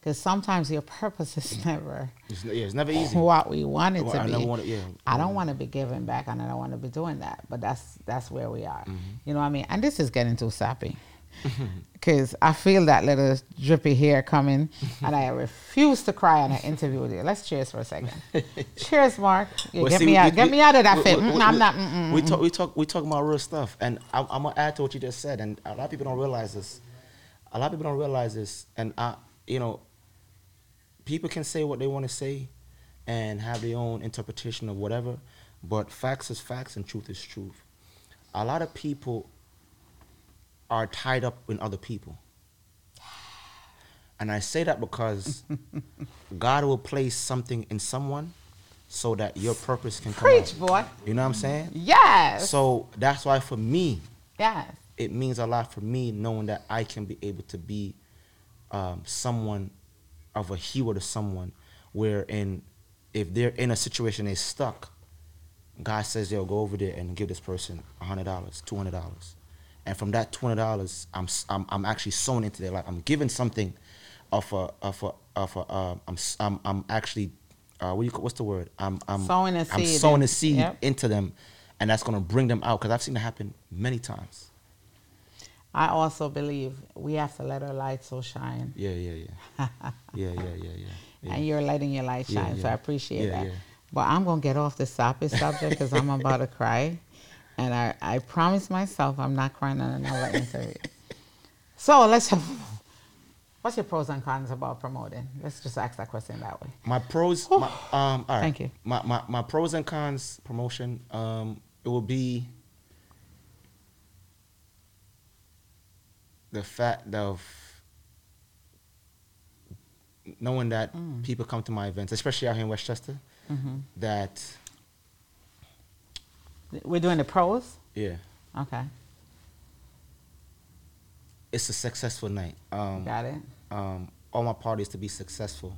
because sometimes your purpose is never It's, yeah, it's never easy. what we want it Well, to I be. never wanna- yeah. I don't want to be giving back, and I don't want to be doing that. But that's that's where we are. Mm-hmm. You know what I mean? And this is getting too sappy because I feel that little drippy hair coming, and I refuse to cry on an interview with you. Let's cheers for a second. cheers, Mark. Yeah, Well, get see, me out. we- get me out of that we- fit. we- Mm, we- I'm not. mm, mm, We mm. talk. We talk. We talk about real stuff, and I'm, I'm gonna add to what you just said. And a lot of people don't realize this. A lot of people don't realize this, and I, you know, people can say what they want to say, and have their own interpretation of whatever, but facts is facts and truth is truth. A lot of people are tied up in other people. And I say that because God will place something in someone so that your purpose can come Preach, out. boy. You know what I'm saying? Yes. So that's why for me, yes. it means a lot for me knowing that I can be able to be um, someone of a hero to someone wherein if they're in a situation they're stuck, God says, yo, go over there and give this person $100, $200. And from that twenty dollars, I'm, I'm, I'm actually sowing into their life. I'm giving something of a, of a, of a, uh, I'm, I'm, I'm actually, uh, what you, call- what's the word? I'm, I'm Sowing a I'm seed sowing a seed yep. into them. And that's going to bring them out because I've seen it happen many times. I also believe we have to let our light so shine. Yeah, yeah, yeah. yeah, yeah, yeah, yeah. yeah. And you're letting your light Yeah, shine, so. I appreciate Yeah, that. yeah. But I'm gonna get off this topic subject because I'm about to cry, and I I promise myself I'm not crying on another interview. So let's have. What's your pros and cons about promoting? Let's just ask that question that way. My pros, my, um, all right. Thank you. My, my, my pros and cons promotion, um, it will be the fact of knowing that Mm. people come to my events, especially out here in Westchester, Mm-hmm. that, We're doing the pros. yeah, Okay, it's a successful night. Um, got it. um, all my parties to be successful,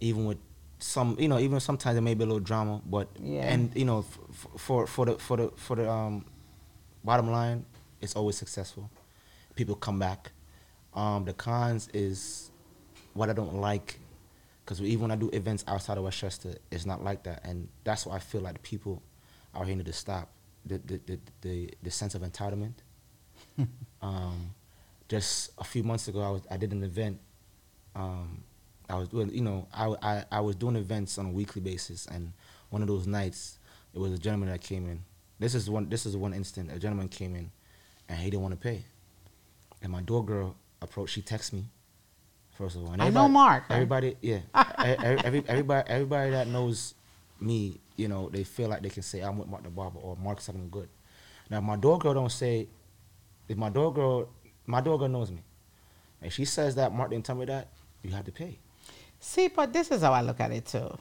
even with some, you know, even sometimes there may be a little drama, but Yeah. and you know, f- f- for for the for the for the um, bottom line, it's always successful. People come back. Um, the cons is what I don't like, because even when I do events outside of Westchester, it's not like that, and that's why I feel like people out here need to stop the the the the, the sense of entitlement. um, just a few months ago, I was I did an event. Um, I was doing, you know, I, I I was doing events on a weekly basis, and one of those nights, it was a gentleman that came in. This is one. This is one instant. A gentleman came in, and he didn't want to pay. And my door girl approached. She texted me. First of all, I know Mark? Everybody, yeah, E- e- every, everybody, everybody that knows me, you know, they feel like they can say I'm with Mark the barber or Mark's something good. Now, my door girl don't say. If my door girl, my door girl knows me. And she says that Mark didn't tell me that, you have to pay. See, but this is how I look at it too.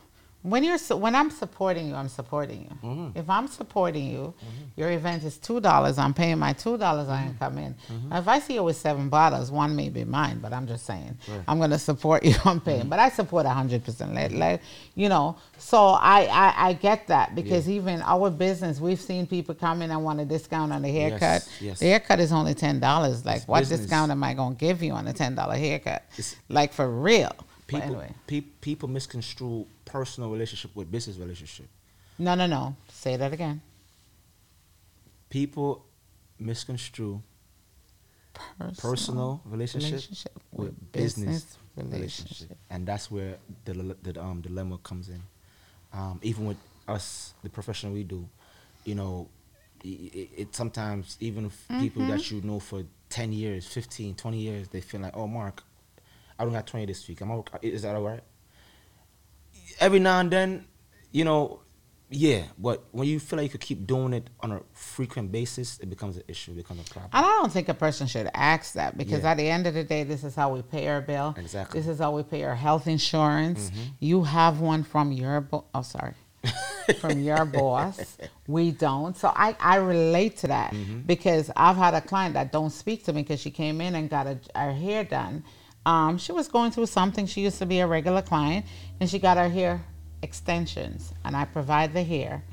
When you're when I'm supporting you, I'm supporting you. Mhm. If I'm supporting you, mm-hmm. your event is two dollars. I'm paying my two dollars. I ain't mm-hmm. come in. Mm-hmm. Now, if I see you with seven bottles, one may be mine, but I'm just saying Right. I'm gonna support you. I'm paying, but I support hundred percent. Let, let you know. So I, I I get that because even our business, we've seen people come in and want a discount on the haircut. Yes, yes. The haircut is only ten dollars. Like, It's what business. discount am I gonna give you on a ten dollar haircut? It's- like for real. People, anyway. peop people misconstrue personal relationship with business relationship. No, no, no. Say that again. People misconstrue personal relationship, with business, relationship. and that's where the the um, dilemma comes in. Um, even with us, the profession we do, you know, i- i- it, sometimes even if people that you know for 10 years 15 20 years they feel like oh mark i don't got 20 this week i'm all, is that all right every now and then you know yeah but when you feel like you could keep doing it on a frequent basis it becomes an issue it becomes a problem And I don't think a person should ask that because Yeah. at the end of the day, this is how we pay our bill. Exactly. This is how we pay our health insurance. Mm-hmm. You have one from your bo- oh sorry. from your boss. We don't. So I, I relate to that mm-hmm. because I've had a client that don't speak to me because she came in and got a, her hair done. Um, she was going through something. She used to be a regular client and she got her hair extensions and I provide the hair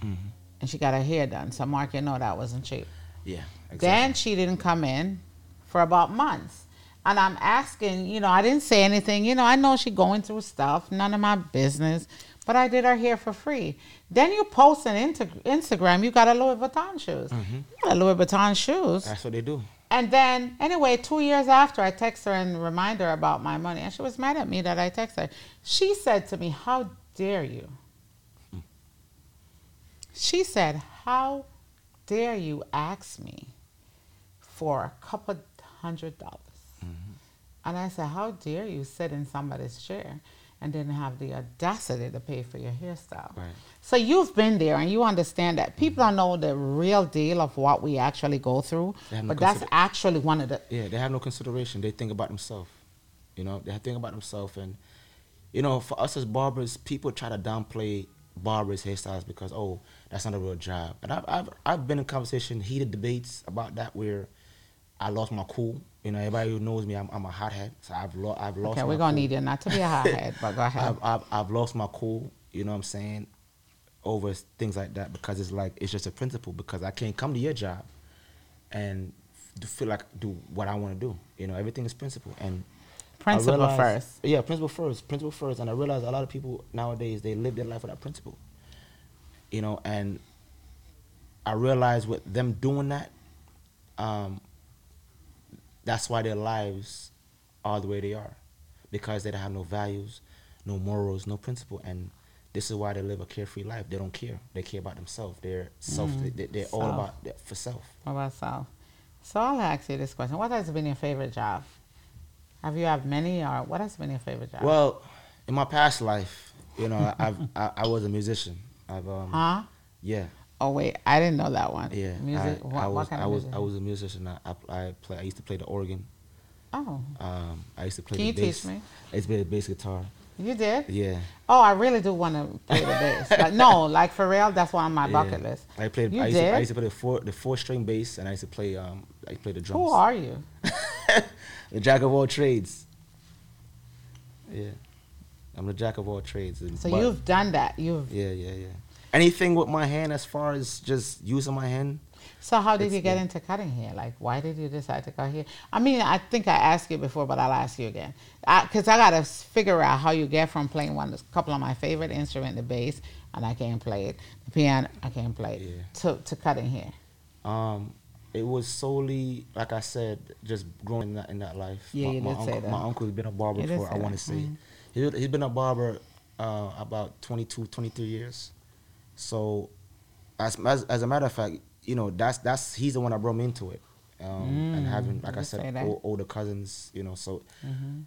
and she got her hair done. So Mark, you know that wasn't cheap. yeah Exactly. Then she didn't come in for about months. And I'm asking, you know, I didn't say anything. You know, I know she going through stuff, none of my business. But I did her hair for free. Then you post on Instagram, you got a Louis Vuitton shoes. You got a Louis Vuitton shoes. that's what they do And then, anyway, two years after, I text her and remind her about my money. And she was mad at me that I text her. She said to me, How dare you? She said, How dare you ask me for a couple hundred dollars? Mm-hmm. And I said, How dare you sit in somebody's chair and didn't have the audacity to pay for your hairstyle? Right. So you've been there and you understand that people don't know the real deal of what we actually go through. No But that's consider- actually one of the Yeah, they have no consideration. They think about themselves. You know, they think about themselves, and you know, for us as barbers, people try to downplay barbers, hairstyles because oh, that's not a real job. And I've I've I've been in conversation, heated debates about that where I lost my cool. You know, everybody who knows me, I'm, I'm a hothead. So I've lo- I've lost. Okay, my we're gonna cool. need you not to be a hothead, but go ahead. I've, I've I've lost my cool. You know what I'm saying? Over things like that because it's like it's just a principle because I can't come to your job and feel like do what I want to do. You know, everything is principle and Principle first. Yeah, principle first, principle first. And I realize a lot of people nowadays they live their life without principle. You know, and I realize with them doing that, um, that's why their lives are the way they are, because they don't have no values, no morals, no principle, and this is why they live a carefree life. They don't care. They care about themselves. They're self. They, they're all about for self. What about self? So I'll ask you this question: What has been your favorite job? Have you had many, or what has been your favorite job? Well, in my past life, you know, I've I, I was a musician. I've um huh? yeah Oh wait, I didn't know that one. yeah. Music. I, what, I was kind I was music? I was a musician. I, I play. I used to play the organ. Oh, Um, I used to play Can the you bass. teach me? I used to play the bass guitar. you did? Yeah. Oh, I really do want to play the bass. Like, no, like for real, that's one on my yeah. bucket list. I played. You I used, to, I used to play the four the four string bass, and I used to play um I played the drums. Who are you? the jack of all trades. Yeah, I'm the jack of all trades. So but- you've done that. You've. Yeah, yeah, yeah. Anything with my hand, as far as just using my hand. So how did you get into cutting hair? Like, why did you decide to cut hair? I mean, I think I asked you before, but I'll ask you again. Because I, gotta figure out how you get from playing one, a couple of my favorite instrument, the bass, and I can't play it. The piano, I can't play it. Yeah. To to cutting hair. Um, it was solely, like I said, just growing in that, in that life. Yeah, my, you my did say uncle, that. My uncle's been a barber You for, I want to say, Mhm. he, he's been a barber uh, about 22, 23 years. So, as, as as a matter of fact, you know, that's that's he's the one that brought me into it. Um, and Mm, having, like I said, o- older cousins, you know, so Mm-hmm.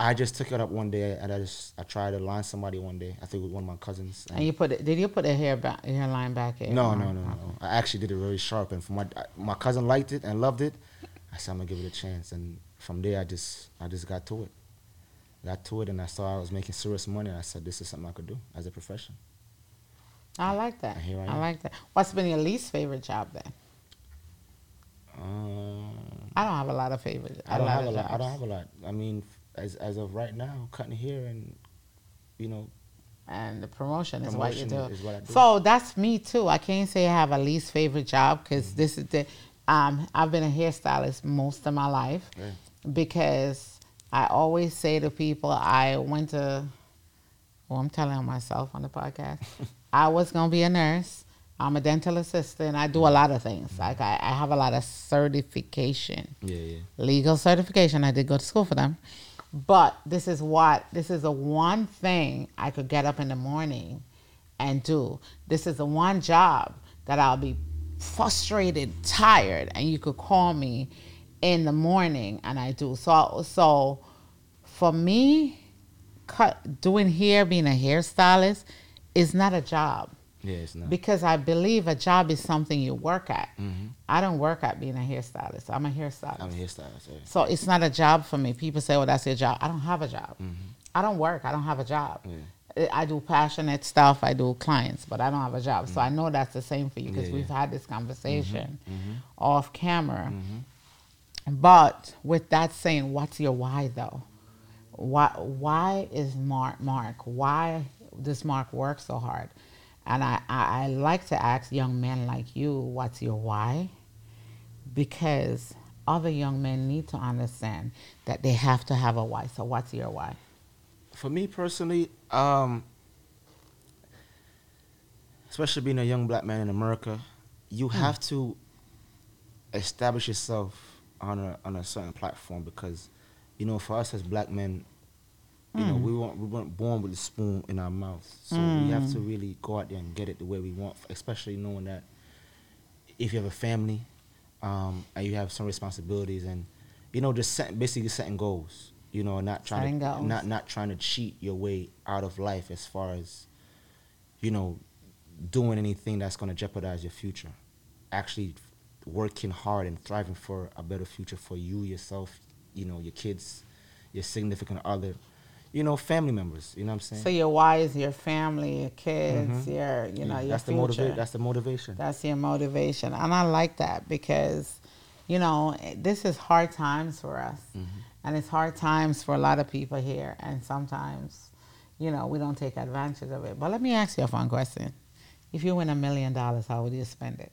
I just took it up one day and I just I tried to line somebody one day. I think it was one of my cousins. And you put it? Did you put the hair back, hairline back in? No, or- no, no, no. I actually did it very sharp, and for my my cousin liked it and loved it. I said I'm gonna give it a chance, and from there I just I just got to it, got to it, and I saw I was making serious money. And I said this is something I could do as a profession. I like that. Here I I like that. What's been your least favorite job then? Um, I don't have a lot of favorite. I don't have a lot. I don't have a lot. I mean, as as of right now, cutting hair and you know, and the promotion is what you do. is what I do. So that's me too. I can't say I have a least favorite job because Mm-hmm. this is the. Um, I've been a hairstylist most of my life Right. because I always say to people, I went to. Well, I'm telling myself on the podcast, I was gonna be a nurse. I'm a dental assistant. I do a lot of things. Mm-hmm. Like I, I have a lot of certification yeah, yeah, legal certification. I did go to school for them. But this is what this is the one thing I could get up in the morning and do. This is the one job that I'll be frustrated, tired, and you could call me in the morning and I do. So so for me, cut doing hair, being a hairstylist is not a job yeah. It's not. because I believe a job is something you work at. Mhm. I don't work at being a hairstylist. I'm a hairstylist. I'm a hairstylist. Yeah. So it's not a job for me. People say, "Well, that's your job." I don't have a job. I don't work. I don't have a job. Yeah. I do passionate stuff. I do clients, but I don't have a job. So I know that's the same for you because Yeah, we've had this conversation Mhm. off camera. Mm-hmm. But with that saying, what's your why though? Why why is Mark Mark? Why does Mark work so hard? And I, I, I like to ask young men like you, what's your why? Because other young men need to understand that they have to have a why. So what's your why? For me personally, um, especially being a young black man in America, you have to establish yourself on a on a certain platform because, you know, for us as black men, you know, we weren't we weren't born with a spoon in our mouth, so we have to really go out there and get it the way we want. Especially knowing that if you have a family, um, and you have some responsibilities, and you know, just setting, basically setting goals. You know, not trying Setting to goals. not not trying to cheat your way out of life as far as you know doing anything that's going to jeopardize your future. Actually, working hard and thriving for a better future for you yourself. You know, your kids, your significant other. You know, family members. You know what I'm saying? So your why is your family, your kids, your you know Yeah, your that's the future. motivation. That's the motivation. That's your motivation. And I like that because, you know, this is hard times for us. Mm-hmm. And it's hard times for a lot of people here. And sometimes, you know, we don't take advantage of it. But let me ask you a fun question. If you win a million dollars, how would you spend it?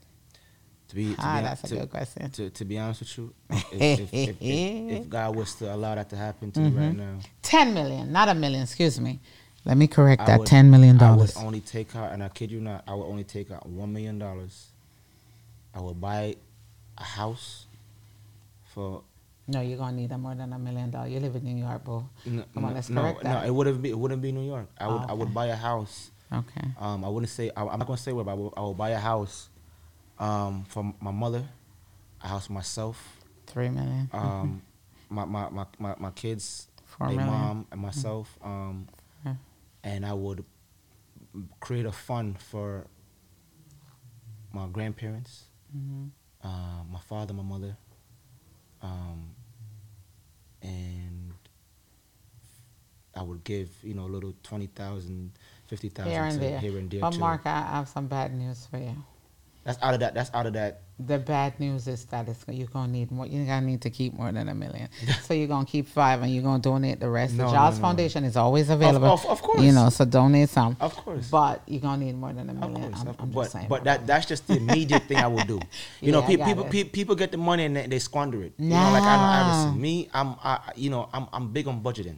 To be, to Ah, be that's a good question. To, to be honest with you, if, if, if, if, God was to allow that to happen to you right now, 10 million, not a million, excuse me. Let me correct I that. would- $10 million. I would only take out, and I kid you not, I would only take out one million dollars. I would buy a house for no, you're going to need more than a million dollars. You live in New York, bro. no, Come on, let's no, correct no, it wouldn't be it wouldn't be New York. I would Oh, I would buy a house. Okay. Um, I wouldn't say I, I'm not gonna say where, but I will, I will buy a house, um, for my mother, a house myself, Three million. um, my, my, my, my, my kids, Four million. mom and myself, um, Yeah. and I would create a fund for my grandparents, hmm uh, my father, my mother, um, and I would give you know a little twenty thousand, fifty thousand Here and there. here and there. But to- Mark, I have some bad news for you. That's out of that. That's out of that. The bad news is that it's, you're gonna need more. You're gonna need to keep more than a million. so you're gonna keep five, and you're gonna donate the rest. No, the no, Jaws no. Foundation is always available. of- of course. You know, so donate some. Of course. But you're gonna need more than a Of million. course, I'm, of I'm course. just saying. but but that that's just the immediate thing I would do. You know, Yeah, I pe- people pe- people get the money and they, they squander it. You know, like I know Nah. Me, I'm I, you know I'm I'm big on budgeting.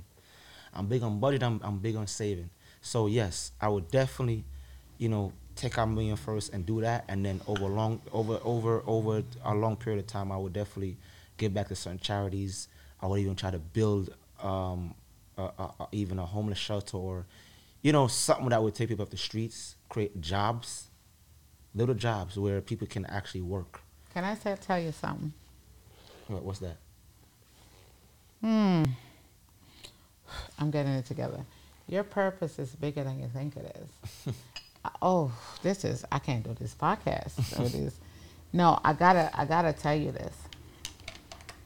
I'm big on budget. I'm I'm big on saving. So yes, I would definitely, you know, take out a million first and do that, and then over long over over over a long period of time, I would definitely give back to certain charities. I would even try to build um, a, a, a, even a homeless shelter or, you know, something that would take people off the streets, create jobs, little jobs where people can actually work. Can I say, tell you something? What, what's that? Hmm. I'm getting it together. Your purpose is bigger than you think it is. Oh, this is I can't do this podcast. So it is. No, I gotta I gotta tell you this.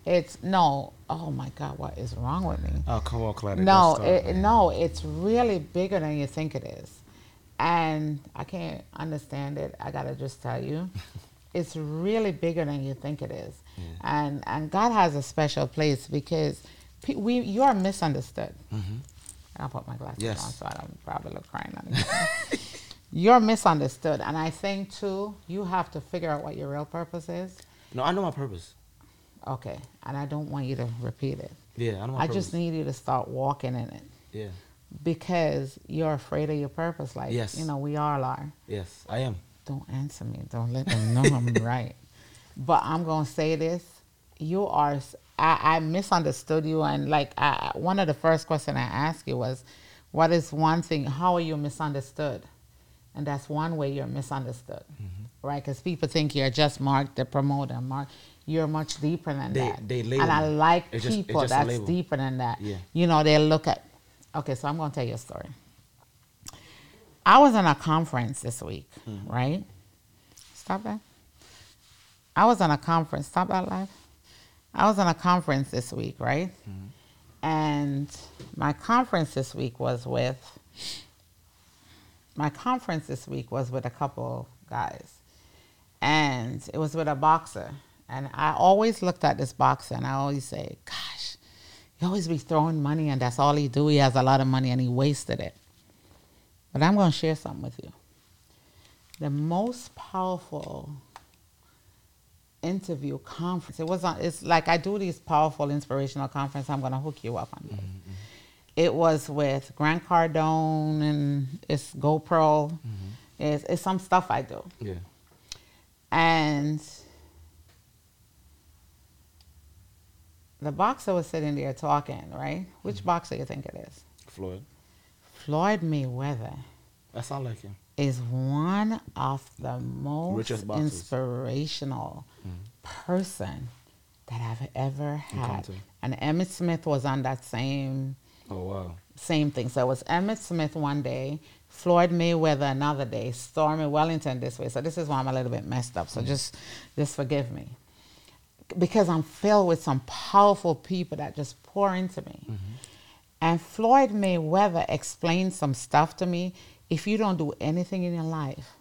It's no. Oh my God, what is wrong with me? Oh come on, Claudia. No, it, no, it's really bigger than you think it is, and I can't understand it. I gotta just tell you, it's really bigger than you think it is, and and God has a special place because we you are misunderstood. Mm-hmm. I'll put my glasses Yes. on so I don't probably look crying on You're misunderstood, and I think too you have to figure out what your real purpose is. No, I know my purpose. Okay, and I don't want you to repeat it. Yeah, I know I purpose. just need you to start walking in it Yeah. because you're afraid of your purpose. Like, Yes. you know, we all are. Yes, I am. Don't answer me. Don't let them know I'm right. But I'm going to say this. You are, I misunderstood you. And like, I, I- one of the first questions I asked you was, what is one thing, how are you misunderstood? And that's one way you're misunderstood, Mm-hmm. right? Because people think you're just Mark, the promoter. Mark, you're much deeper than They- that. they label and I like It's people just that's deeper than that. Yeah. You know, they look at, okay, so I'm going to tell you a story. I was in a conference this week, Mm-hmm. right? Stop that. I was on a conference. Stop that live. I was on a conference this week, right? And my conference this week was with my conference this week was with a couple guys. And it was with a boxer. And I always looked at this boxer and I always say, gosh, he always be throwing money and that's all he do. He has a lot of money and he wasted it. But I'm going to share something with you. The most powerful interview conference. It was on. It's like I do these powerful inspirational conference. I'm gonna hook you up on this. It was with Grant Cardone and it's GoPro. Mm-hmm. It's, it's some stuff I do, Yeah. and the boxer was sitting there talking. Right? Which mm-hmm. boxer you think it is? Floyd. Floyd Mayweather That sound like him. is one of the most inspirational mm-hmm. person that I've ever had. And Emmitt Smith was on that same Oh wow. same thing. So it was Emmitt Smith one day, Floyd Mayweather another day, Stormy Wellington this way. So this is why I'm a little bit messed up. So mm. just just forgive me. Because I'm filled with some powerful people that just pour into me. Mm-hmm. And Floyd Mayweather explained some stuff to me. If you don't do anything in your life,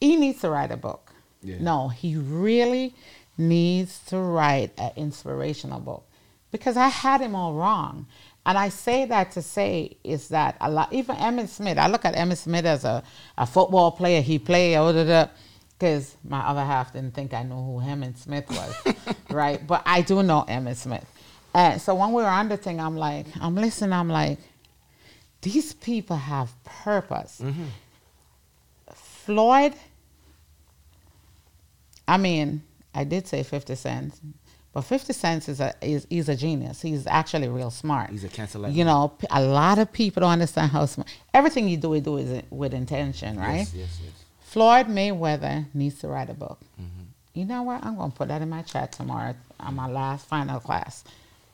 he needs to write a book. Yeah. No, he really needs to write an inspirational book because I had him all wrong. And I say that to say is that a lot, even Emmitt Smith, I look at Emmitt Smith as a, a football player. He played, because my other half didn't think I knew who Emmitt Smith was, right? But I do know Emmitt Smith. And so when we were on the thing, I'm like, I'm listening, I'm like, these people have purpose. Mm-hmm. Floyd, I mean, I did say 50 cents, but 50 cents is a is he's a genius. He's actually real smart. He's a cancel You know, a lot of people don't understand how smart. Everything you do, you do is with intention, right? Yes, yes, yes. Floyd Mayweather needs to write a book. Mm-hmm. You know what? I'm going to put that in my chat tomorrow on my last final class.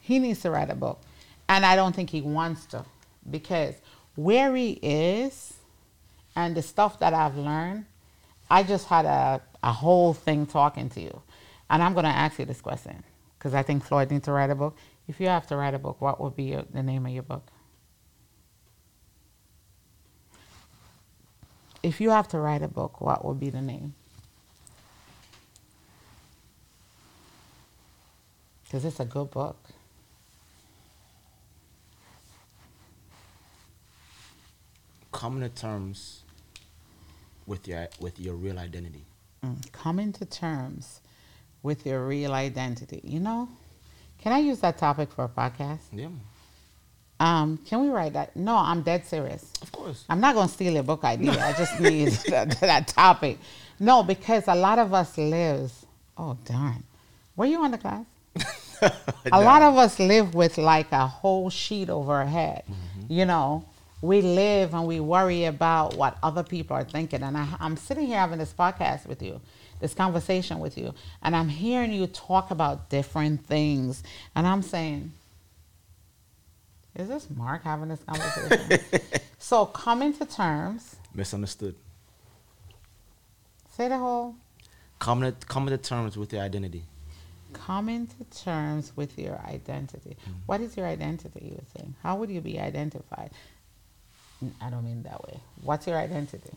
He needs to write a book. And I don't think he wants to because where he is and the stuff that I've learned, I just had a, a whole thing talking to you. And I'm going to ask you this question because I think Floyd needs to write a book. If you have to write a book, what would be your, the name of your book? If you have to write a book, what would be the name? Because it's a good book. Coming to terms with your with your real identity. Mm, Coming to terms with your real identity. You know, can I use that topic for a podcast? Yeah, Um, can we write that? No, I'm dead serious. of course. I'm not going to steal your book idea. I just need that, that topic. No, because a lot of us lives. Oh darn, were you on the class? a lot of us live with like a whole sheet over our head. You know, we live and we worry about what other people are thinking. And I, I'm sitting here having this podcast with you, this conversation with you, and I'm hearing you talk about different things. And I'm saying, is this Mark having this conversation? so coming to terms, misunderstood. say the whole Coming to, coming to terms with your identity. coming to terms with your identity. Hmm. What is your identity, you would think? How would you be identified? I don't mean that way. What's your identity?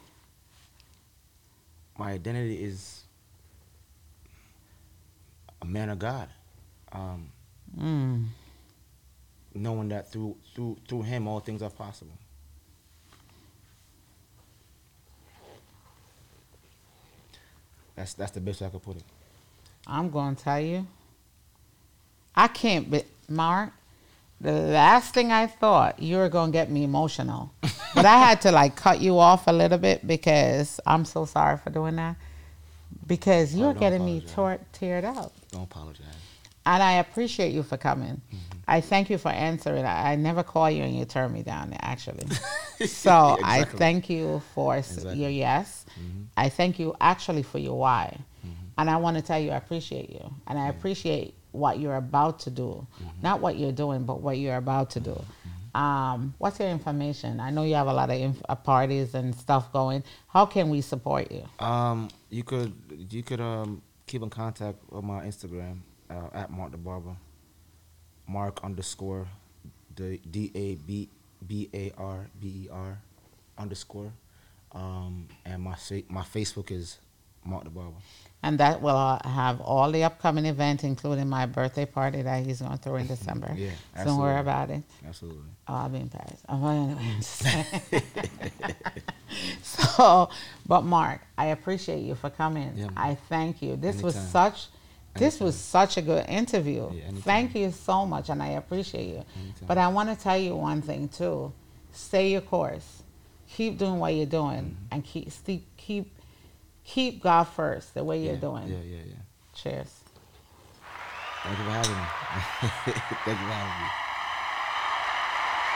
My identity is man of God. Um, Mm. knowing that through through through Him all things are possible. That's that's the best way I could put it. I'm going to tell you. I can't, but Mark, the last thing I thought, you were going to get me emotional. but I had to like cut you off a little bit because I'm so sorry for doing that. Because you're don't getting me apologize. tor- teared up. Don't apologize. And I appreciate you for coming. Mm-hmm. I thank you for answering. I, I never call you and you turn me down, actually. so I thank you for Exactly. your yes. Mm-hmm. I thank you actually for your why. Mm-hmm. And I want to tell you, I appreciate you. And I appreciate what you're about to do. Not what you're doing, but what you're about to do. Um, what's your information? I know you have a lot of inf- uh, parties and stuff going. How can we support you? Um, you could you could um keep in contact with my Instagram uh, at Mark the Barber. Mark underscore the D A B B A R B E R underscore. Um, and my fa- my Facebook is Mark the Barber. And that will have all the upcoming events, including my birthday party that he's going to throw in December. Yeah, Don't worry about it. Absolutely. Oh, I'll be in Paris. Oh, well, anyway, I'm just saying. so, but Mark, I appreciate you for coming. Yeah, I thank you. This was such. This was such a good interview. Yeah. Thank you so much, and I appreciate you. Anytime. But I want to tell you one thing too: stay your course. Keep doing what you're doing, Mm-hmm. and keep keep keep God first. The way you're doing. Yeah, yeah, yeah. Cheers. Thank you for having me. Thank you for having me.